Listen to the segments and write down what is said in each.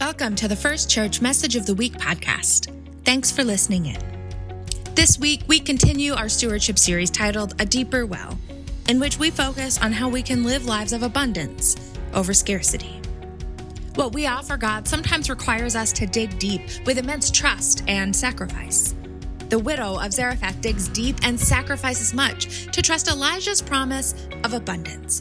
Welcome to the First Church Message of the Week podcast. Thanks for listening in. This week, we continue our stewardship series titled A Deeper Well, in which we focus on how we can live lives of abundance over scarcity. What we offer God sometimes requires us to dig deep with immense trust and sacrifice. The widow of Zarephath digs deep and sacrifices much to trust Elijah's promise of abundance.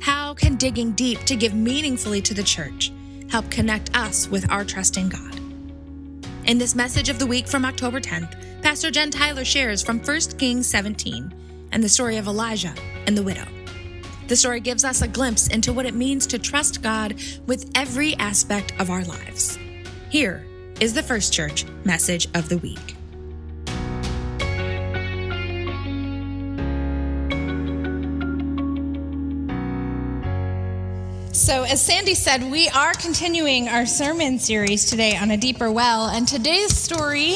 How can digging deep to give meaningfully to the church help connect us with our trust in God? In this message of the week from October 10th, Pastor Jen Tyler shares from 1 Kings 17 and the story of Elijah and the widow. The story gives us a glimpse into what it means to trust God with every aspect of our lives. Here is the First Church message of the week. So, as Sandy said, we are continuing our sermon series today on a deeper well. And today's story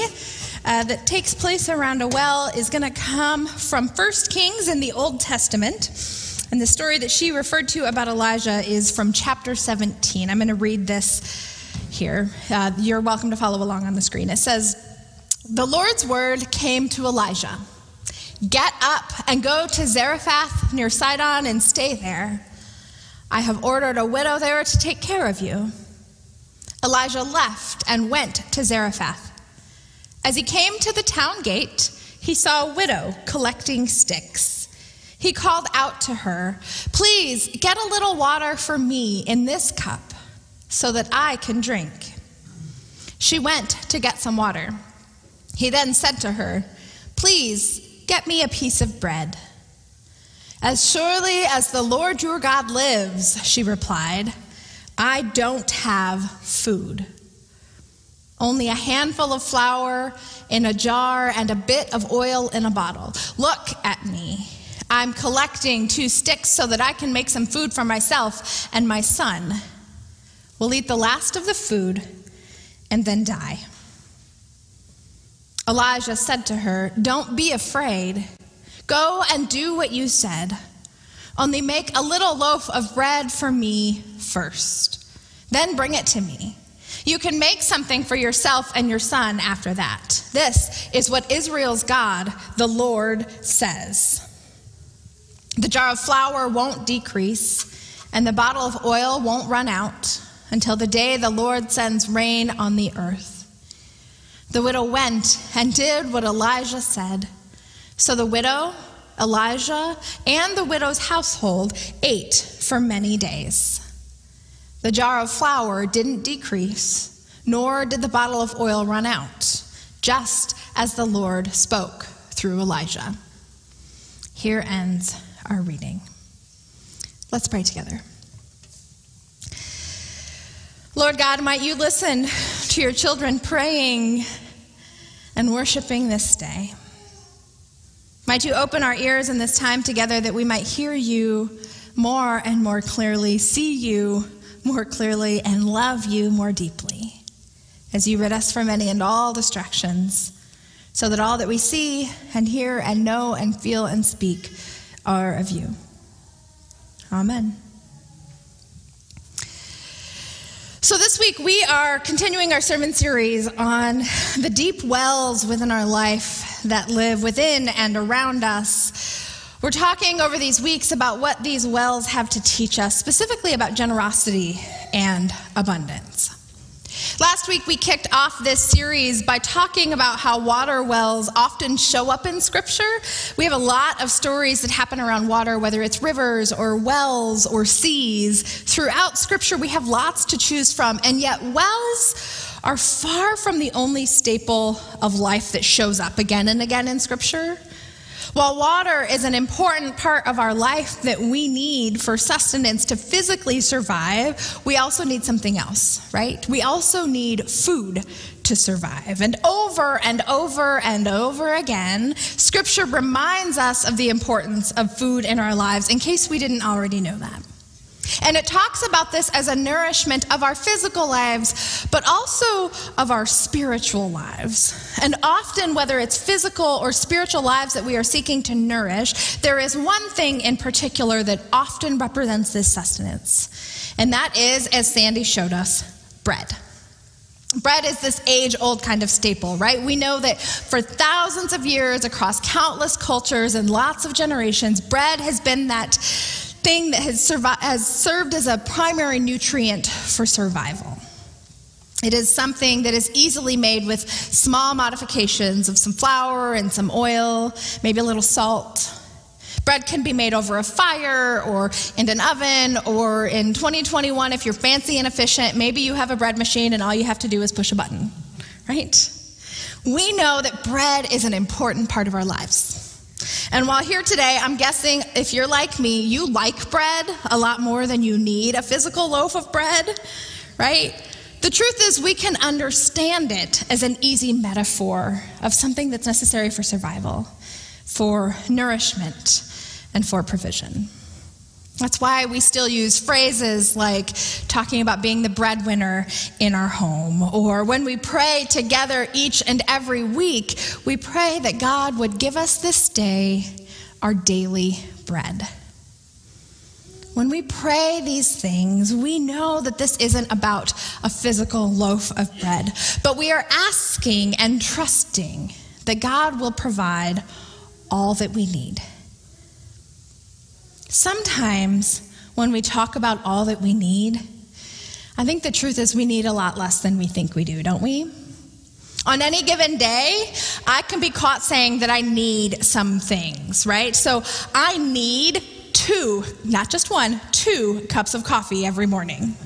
uh, that takes place around a well is going to come from First Kings in the Old Testament. And the story that she referred to about Elijah is from chapter 17. I'm going to read this here. Uh, you're welcome to follow along on the screen. It says, The Lord's word came to Elijah Get up and go to Zarephath near Sidon and stay there. I have ordered a widow there to take care of you. Elijah left and went to Zarephath. As he came to the town gate, he saw a widow collecting sticks. He called out to her, Please get a little water for me in this cup so that I can drink. She went to get some water. He then said to her, Please get me a piece of bread. As surely as the Lord your God lives, she replied, I don't have food. Only a handful of flour in a jar and a bit of oil in a bottle. Look at me. I'm collecting two sticks so that I can make some food for myself and my son. We'll eat the last of the food and then die. Elijah said to her, Don't be afraid. Go and do what you said. Only make a little loaf of bread for me first. Then bring it to me. You can make something for yourself and your son after that. This is what Israel's God, the Lord, says. The jar of flour won't decrease, and the bottle of oil won't run out until the day the Lord sends rain on the earth. The widow went and did what Elijah said. So the widow, Elijah, and the widow's household ate for many days. The jar of flour didn't decrease, nor did the bottle of oil run out, just as the Lord spoke through Elijah. Here ends our reading. Let's pray together. Lord God, might you listen to your children praying and worshiping this day. Might you open our ears in this time together that we might hear you more and more clearly, see you more clearly, and love you more deeply as you rid us from any and all distractions, so that all that we see and hear and know and feel and speak are of you. Amen. So, this week we are continuing our sermon series on the deep wells within our life that live within and around us. We're talking over these weeks about what these wells have to teach us, specifically about generosity and abundance. Last week, we kicked off this series by talking about how water wells often show up in Scripture. We have a lot of stories that happen around water, whether it's rivers or wells or seas. Throughout Scripture, we have lots to choose from, and yet, wells are far from the only staple of life that shows up again and again in Scripture. While water is an important part of our life that we need for sustenance to physically survive, we also need something else, right? We also need food to survive. And over and over and over again, Scripture reminds us of the importance of food in our lives in case we didn't already know that. And it talks about this as a nourishment of our physical lives, but also of our spiritual lives. And often, whether it's physical or spiritual lives that we are seeking to nourish, there is one thing in particular that often represents this sustenance. And that is, as Sandy showed us, bread. Bread is this age old kind of staple, right? We know that for thousands of years, across countless cultures and lots of generations, bread has been that thing that has, survi- has served as a primary nutrient for survival. It is something that is easily made with small modifications of some flour and some oil, maybe a little salt. Bread can be made over a fire or in an oven, or in 2021, if you're fancy and efficient, maybe you have a bread machine and all you have to do is push a button, right? We know that bread is an important part of our lives. And while here today, I'm guessing if you're like me, you like bread a lot more than you need a physical loaf of bread, right? The truth is, we can understand it as an easy metaphor of something that's necessary for survival, for nourishment, and for provision. That's why we still use phrases like talking about being the breadwinner in our home. Or when we pray together each and every week, we pray that God would give us this day our daily bread. When we pray these things, we know that this isn't about a physical loaf of bread, but we are asking and trusting that God will provide all that we need. Sometimes when we talk about all that we need, I think the truth is we need a lot less than we think we do, don't we? On any given day, I can be caught saying that I need some things, right? So I need two, not just one, two cups of coffee every morning.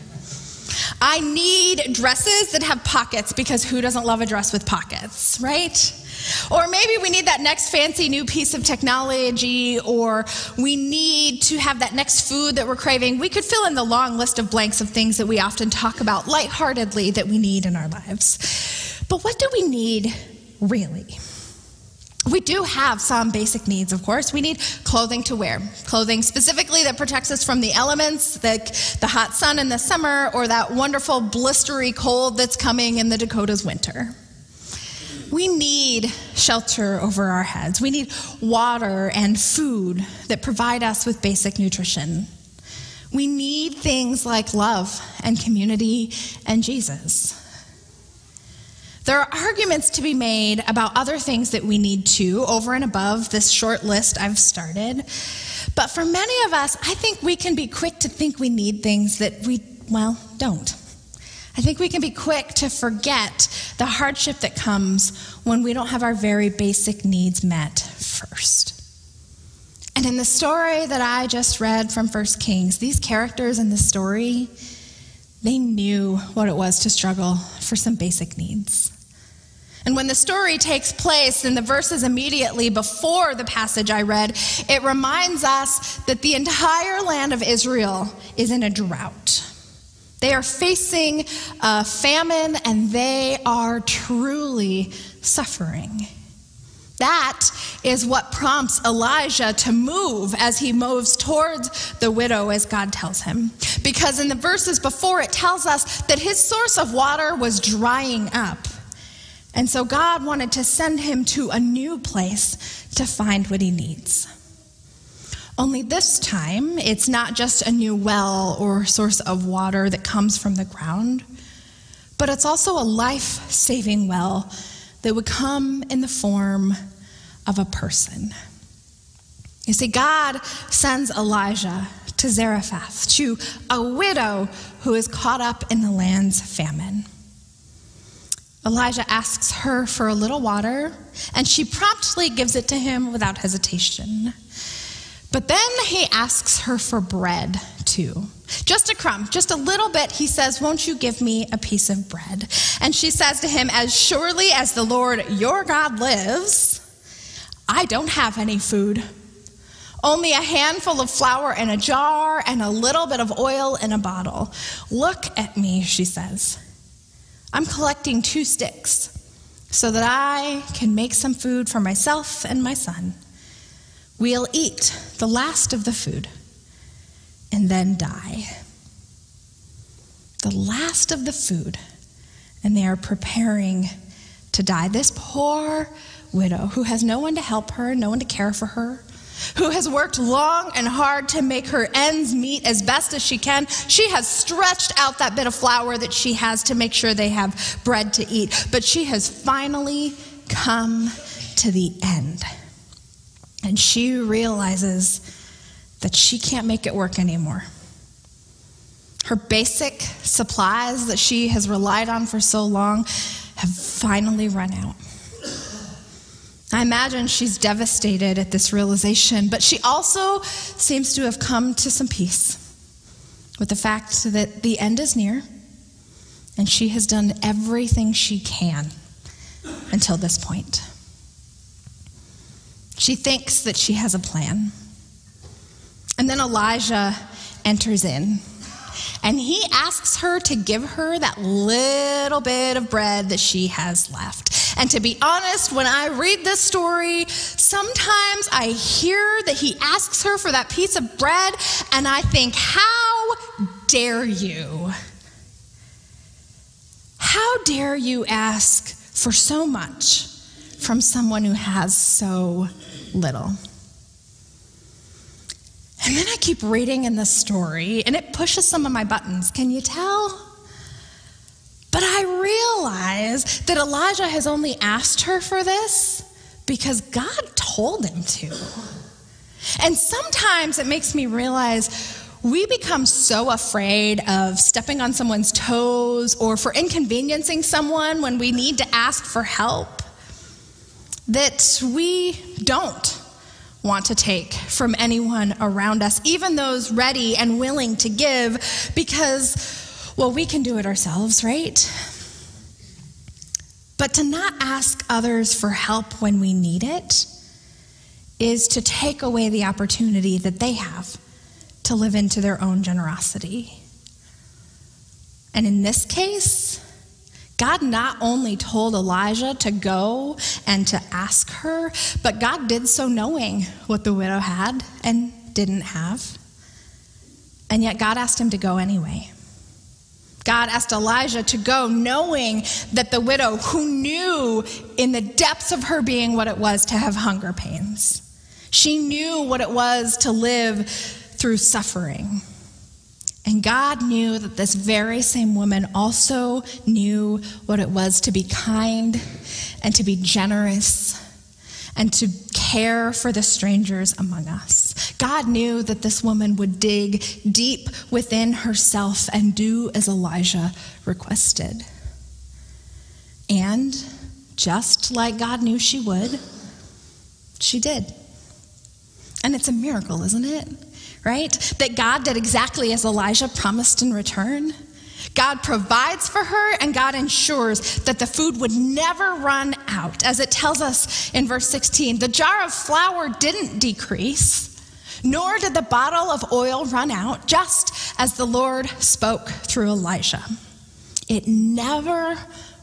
I need dresses that have pockets because who doesn't love a dress with pockets, right? Or maybe we need that next fancy new piece of technology, or we need to have that next food that we're craving. We could fill in the long list of blanks of things that we often talk about lightheartedly that we need in our lives. But what do we need really? We do have some basic needs, of course. We need clothing to wear, clothing specifically that protects us from the elements, the, the hot sun in the summer, or that wonderful blistery cold that's coming in the Dakotas winter. We need shelter over our heads. We need water and food that provide us with basic nutrition. We need things like love and community and Jesus. There are arguments to be made about other things that we need too, over and above this short list I've started. But for many of us, I think we can be quick to think we need things that we, well, don't. I think we can be quick to forget the hardship that comes when we don't have our very basic needs met first. And in the story that I just read from 1 Kings, these characters in the story, they knew what it was to struggle for some basic needs. And when the story takes place in the verses immediately before the passage I read, it reminds us that the entire land of Israel is in a drought. They are facing a famine and they are truly suffering. That is what prompts Elijah to move as he moves towards the widow, as God tells him. Because in the verses before, it tells us that his source of water was drying up. And so God wanted to send him to a new place to find what he needs. Only this time, it's not just a new well or source of water that comes from the ground, but it's also a life saving well that would come in the form of a person. You see, God sends Elijah to Zarephath, to a widow who is caught up in the land's famine. Elijah asks her for a little water, and she promptly gives it to him without hesitation. But then he asks her for bread too. Just a crumb, just a little bit. He says, Won't you give me a piece of bread? And she says to him, As surely as the Lord your God lives, I don't have any food. Only a handful of flour in a jar and a little bit of oil in a bottle. Look at me, she says. I'm collecting two sticks so that I can make some food for myself and my son. We'll eat the last of the food and then die. The last of the food, and they are preparing to die. This poor widow who has no one to help her, no one to care for her, who has worked long and hard to make her ends meet as best as she can. She has stretched out that bit of flour that she has to make sure they have bread to eat. But she has finally come to the end. And she realizes that she can't make it work anymore. Her basic supplies that she has relied on for so long have finally run out. I imagine she's devastated at this realization, but she also seems to have come to some peace with the fact that the end is near and she has done everything she can until this point. She thinks that she has a plan. And then Elijah enters in. And he asks her to give her that little bit of bread that she has left. And to be honest, when I read this story, sometimes I hear that he asks her for that piece of bread, and I think, how dare you? How dare you ask for so much from someone who has so little? And then I keep reading in the story, and it pushes some of my buttons. Can you tell? But I realize that Elijah has only asked her for this because God told him to. And sometimes it makes me realize we become so afraid of stepping on someone's toes or for inconveniencing someone when we need to ask for help that we don't want to take from anyone around us, even those ready and willing to give, because, well, we can do it ourselves, right? But to not ask others for help when we need it is to take away the opportunity that they have to live into their own generosity. And in this case, God not only told Elijah to go and to ask her, but God did so knowing what the widow had and didn't have. And yet God asked him to go anyway. God asked Elijah to go knowing that the widow, who knew in the depths of her being what it was to have hunger pains, she knew what it was to live through suffering. And God knew that this very same woman also knew what it was to be kind and to be generous and to care for the strangers among us. God knew that this woman would dig deep within herself and do as Elijah requested. And just like God knew she would, she did. And it's a miracle, isn't it? Right? That God did exactly as Elijah promised in return. God provides for her and God ensures that the food would never run out. As it tells us in verse 16, the jar of flour didn't decrease, nor did the bottle of oil run out, just as the Lord spoke through Elijah. It never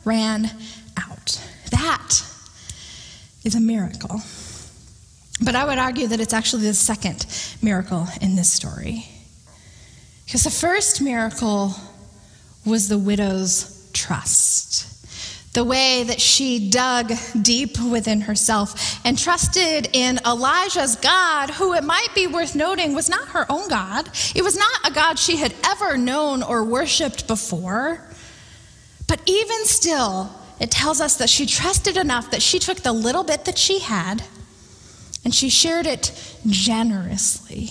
ran out. That is a miracle. But I would argue that it's actually the second miracle in this story. Because the first miracle was the widow's trust. The way that she dug deep within herself and trusted in Elijah's God, who it might be worth noting was not her own God. It was not a God she had ever known or worshiped before. But even still, it tells us that she trusted enough that she took the little bit that she had and she shared it generously.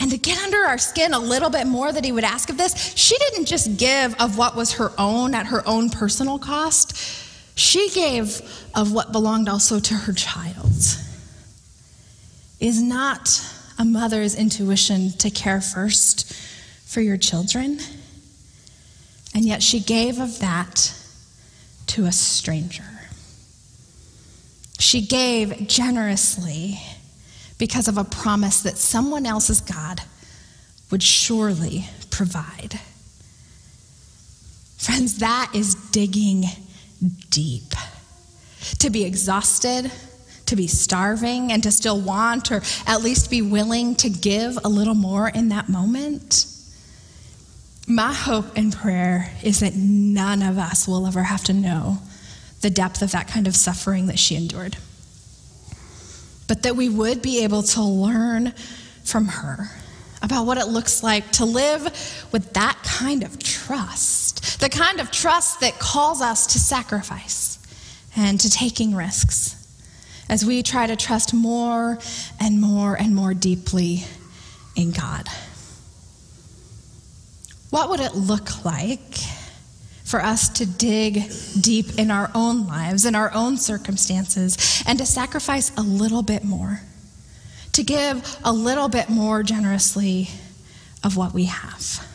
And to get under our skin a little bit more that he would ask of this, she didn't just give of what was her own at her own personal cost, she gave of what belonged also to her child. Is not a mother's intuition to care first for your children? And yet she gave of that to a stranger. She gave generously because of a promise that someone else's God would surely provide. Friends, that is digging deep. To be exhausted, to be starving, and to still want or at least be willing to give a little more in that moment. My hope and prayer is that none of us will ever have to know the depth of that kind of suffering that she endured. but that we would be able to learn from her about what it looks like to live with that kind of trust, the kind of trust that calls us to sacrifice and to taking risks as we try to trust more and more and more deeply in God. What would it look like for us to dig deep in our own lives, in our own circumstances, and to sacrifice a little bit more? To give a little bit more generously of what we have.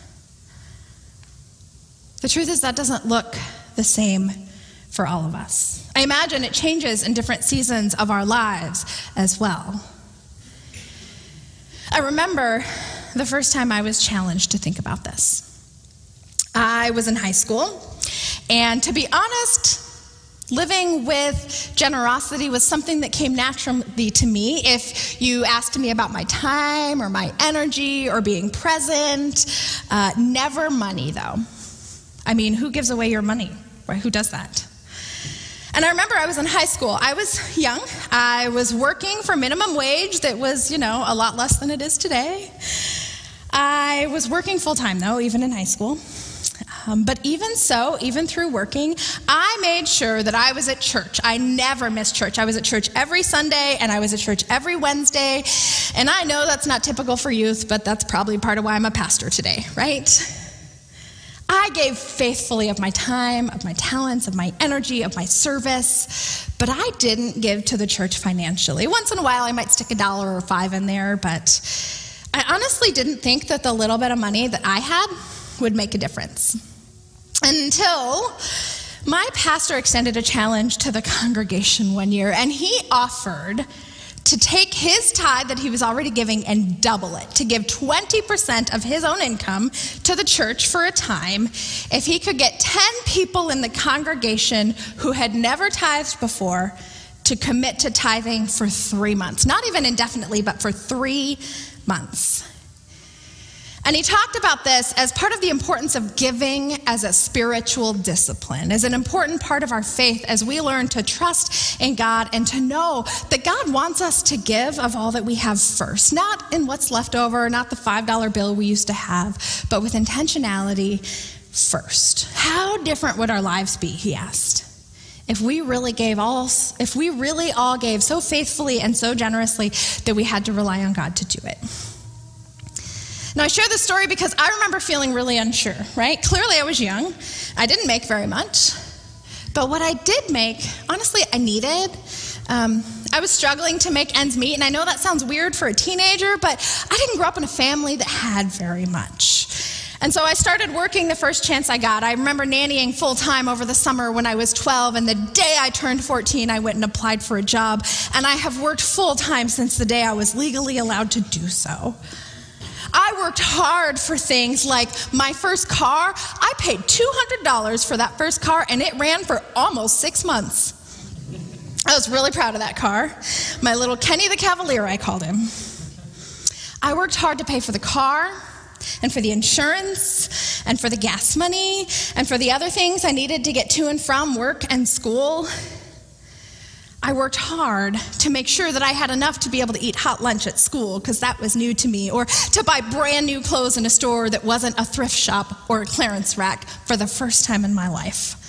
The truth is, that doesn't look the same for all of us. I imagine it changes in different seasons of our lives as well. I remember the first time I was challenged to think about this. I was in high school, and to be honest, Living with generosity was something that came naturally to me. If you asked me about my time or my energy or being present, uh, never money though. I mean, who gives away your money? Right? Who does that? And I remember I was in high school. I was young. I was working for minimum wage that was, you know, a lot less than it is today. I was working full time though, even in high school. Um, but even so, even through working, I made sure that I was at church. I never missed church. I was at church every Sunday and I was at church every Wednesday. And I know that's not typical for youth, but that's probably part of why I'm a pastor today, right? I gave faithfully of my time, of my talents, of my energy, of my service, but I didn't give to the church financially. Once in a while, I might stick a dollar or five in there, but I honestly didn't think that the little bit of money that I had would make a difference until my pastor extended a challenge to the congregation one year, and he offered to take his tithe that he was already giving and double it, to give 20% of his own income to the church for a time if he could get 10 people in the congregation who had never tithed before to commit to tithing for three months. Not even indefinitely, but for three months. And he talked about this as part of the importance of giving as a spiritual discipline, as an important part of our faith as we learn to trust in God and to know that God wants us to give of all that we have first, not in what's left over, not the $5 bill we used to have, but with intentionality first. How different would our lives be, he asked if we really gave all if we really all gave so faithfully and so generously that we had to rely on God to do it now, I share this story because I remember feeling really unsure, right? Clearly, I was young. I didn't make very much. But what I did make, honestly, I needed. Um, I was struggling to make ends meet, and I know that sounds weird for a teenager, but I didn't grow up in a family that had very much. And so I started working the first chance I got. I remember nannying full time over the summer when I was 12, and the day I turned 14, I went and applied for a job. And I have worked full time since the day I was legally allowed to do so. I worked hard for things like my first car. I paid $200 for that first car, and it ran for almost six months. I was really proud of that car. My little Kenny the Cavalier, I called him. I worked hard to pay for the car and for the insurance and for the gas money and for the other things I needed to get to and from work and school. I worked hard to make sure that I had enough to be able to eat hot lunch at school because that was new to me, or to buy brand new clothes in a store that wasn't a thrift shop or a clearance rack for the first time in my life.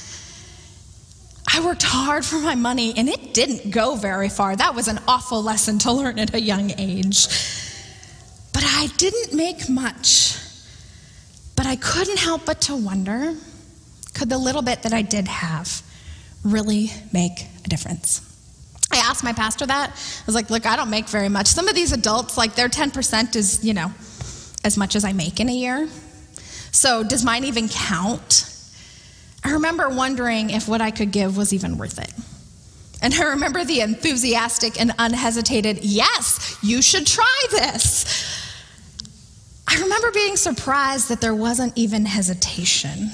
I worked hard for my money and it didn't go very far. That was an awful lesson to learn at a young age. But I didn't make much. But I couldn't help but to wonder could the little bit that I did have really make a difference? I asked my pastor that. I was like, look, I don't make very much. Some of these adults, like their 10% is, you know, as much as I make in a year. So does mine even count? I remember wondering if what I could give was even worth it. And I remember the enthusiastic and unhesitated, yes, you should try this. I remember being surprised that there wasn't even hesitation.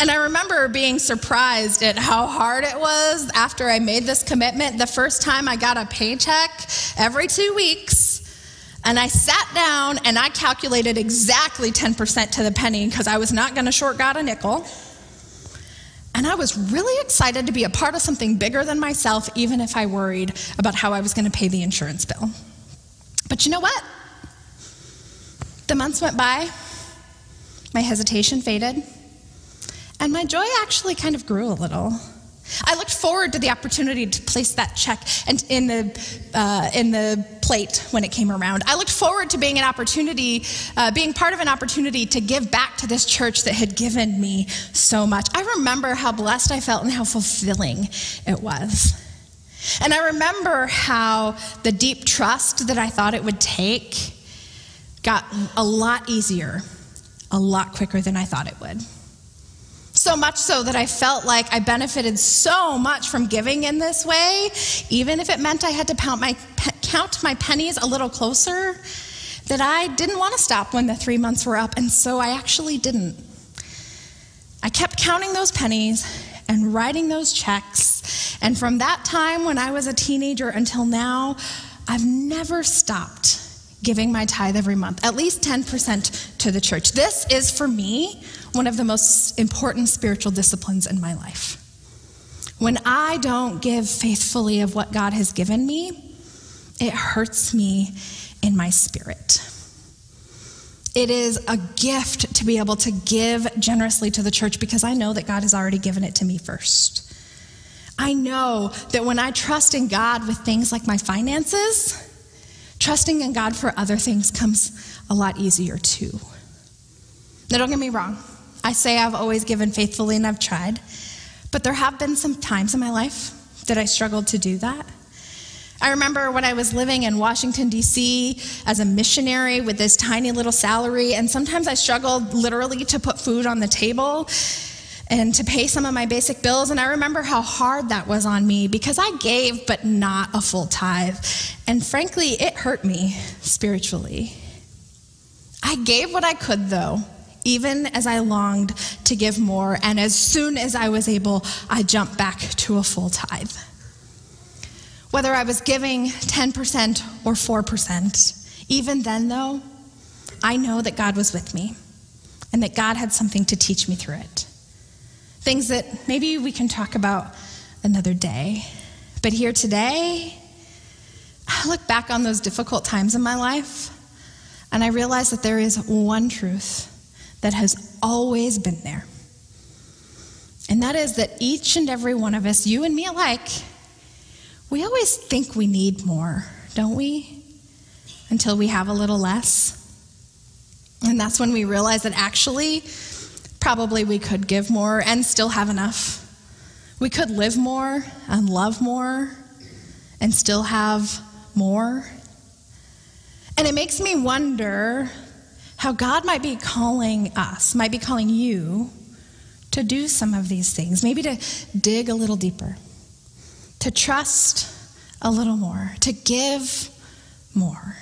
And I remember being surprised at how hard it was after I made this commitment. The first time I got a paycheck every two weeks, and I sat down and I calculated exactly 10% to the penny because I was not going to short God a nickel. And I was really excited to be a part of something bigger than myself, even if I worried about how I was going to pay the insurance bill. But you know what? The months went by, my hesitation faded, and my joy actually kind of grew a little. I looked forward to the opportunity to place that check and in the uh, in the plate when it came around. I looked forward to being an opportunity, uh, being part of an opportunity to give back to this church that had given me so much. I remember how blessed I felt and how fulfilling it was. And I remember how the deep trust that I thought it would take got a lot easier, a lot quicker than I thought it would. So much so that I felt like I benefited so much from giving in this way, even if it meant I had to count my, count my pennies a little closer, that I didn't want to stop when the three months were up, and so I actually didn't. I kept counting those pennies and writing those checks, and from that time when I was a teenager until now, I've never stopped giving my tithe every month, at least 10% to the church. This is for me one of the most important spiritual disciplines in my life. When I don't give faithfully of what God has given me, it hurts me in my spirit. It is a gift to be able to give generously to the church because I know that God has already given it to me first. I know that when I trust in God with things like my finances, trusting in God for other things comes a lot easier too. Now, don't get me wrong. I say I've always given faithfully and I've tried, but there have been some times in my life that I struggled to do that. I remember when I was living in Washington, D.C. as a missionary with this tiny little salary, and sometimes I struggled literally to put food on the table and to pay some of my basic bills. And I remember how hard that was on me because I gave, but not a full tithe. And frankly, it hurt me spiritually. I gave what I could, though even as I longed to give more. And as soon as I was able, I jumped back to a full tithe. Whether I was giving 10% or 4%, even then, though, I know that God was with me and that God had something to teach me through it. Things that maybe we can talk about another day. But here today, I look back on those difficult times in my life and I realize that there is one truth that has always been there. And that is that each and every one of us, you and me alike, we always think we need more, don't we? Until we have a little less. And that's when we realize that actually, probably we could give more and still have enough. We could live more and love more and still have more. And it makes me wonder how God might be calling us, might be calling you to do some of these things, maybe to dig a little deeper, to trust a little more, to give more,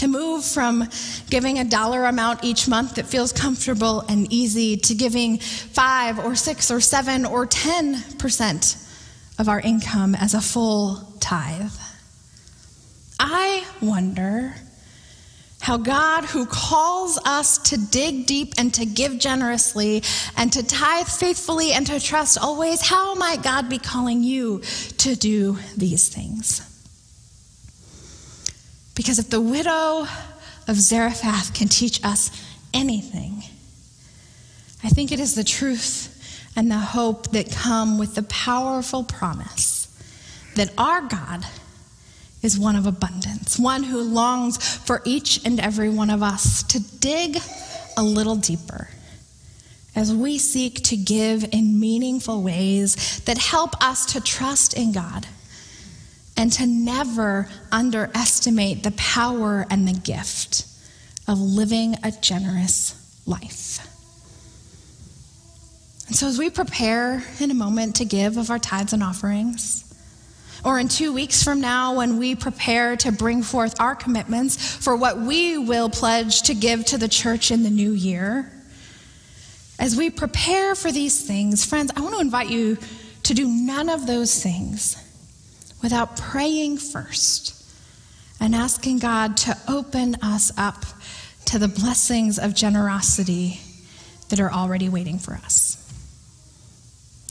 to move from giving a dollar amount each month that feels comfortable and easy to giving five or six or seven or ten percent of our income as a full tithe. I wonder how God, who calls us to dig deep and to give generously and to tithe faithfully and to trust always, how might God be calling you to do these things? Because if the widow of Zarephath can teach us anything, I think it is the truth and the hope that come with the powerful promise that our God is one of abundance, one who longs for each and every one of us to dig a little deeper as we seek to give in meaningful ways that help us to trust in God and to never underestimate the power and the gift of living a generous life. And so, as we prepare in a moment to give of our tithes and offerings, or in two weeks from now when we prepare to bring forth our commitments for what we will pledge to give to the church in the new year. As we prepare for these things, friends, I want to invite you to do none of those things without praying first and asking God to open us up to the blessings of generosity that are already waiting for us.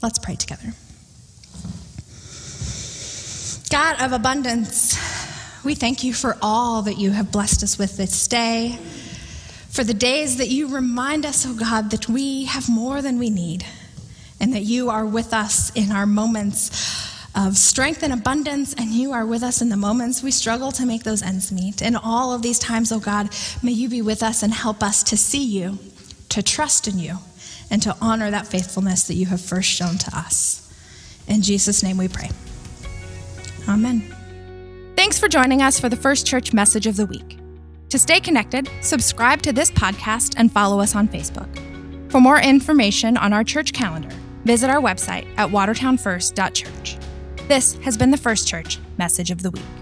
Let's pray together. God of abundance, we thank you for all that you have blessed us with this day, for the days that you remind us, oh God, that we have more than we need, and that you are with us in our moments of strength and abundance, and you are with us in the moments we struggle to make those ends meet. In all of these times, oh God, may you be with us and help us to see you, to trust in you, and to honor that faithfulness that you have first shown to us. In Jesus' name we pray. Amen. Thanks for joining us for the First Church Message of the Week. To stay connected, subscribe to this podcast and follow us on Facebook. For more information on our church calendar, visit our website at watertownfirst.church. This has been the First Church Message of the Week.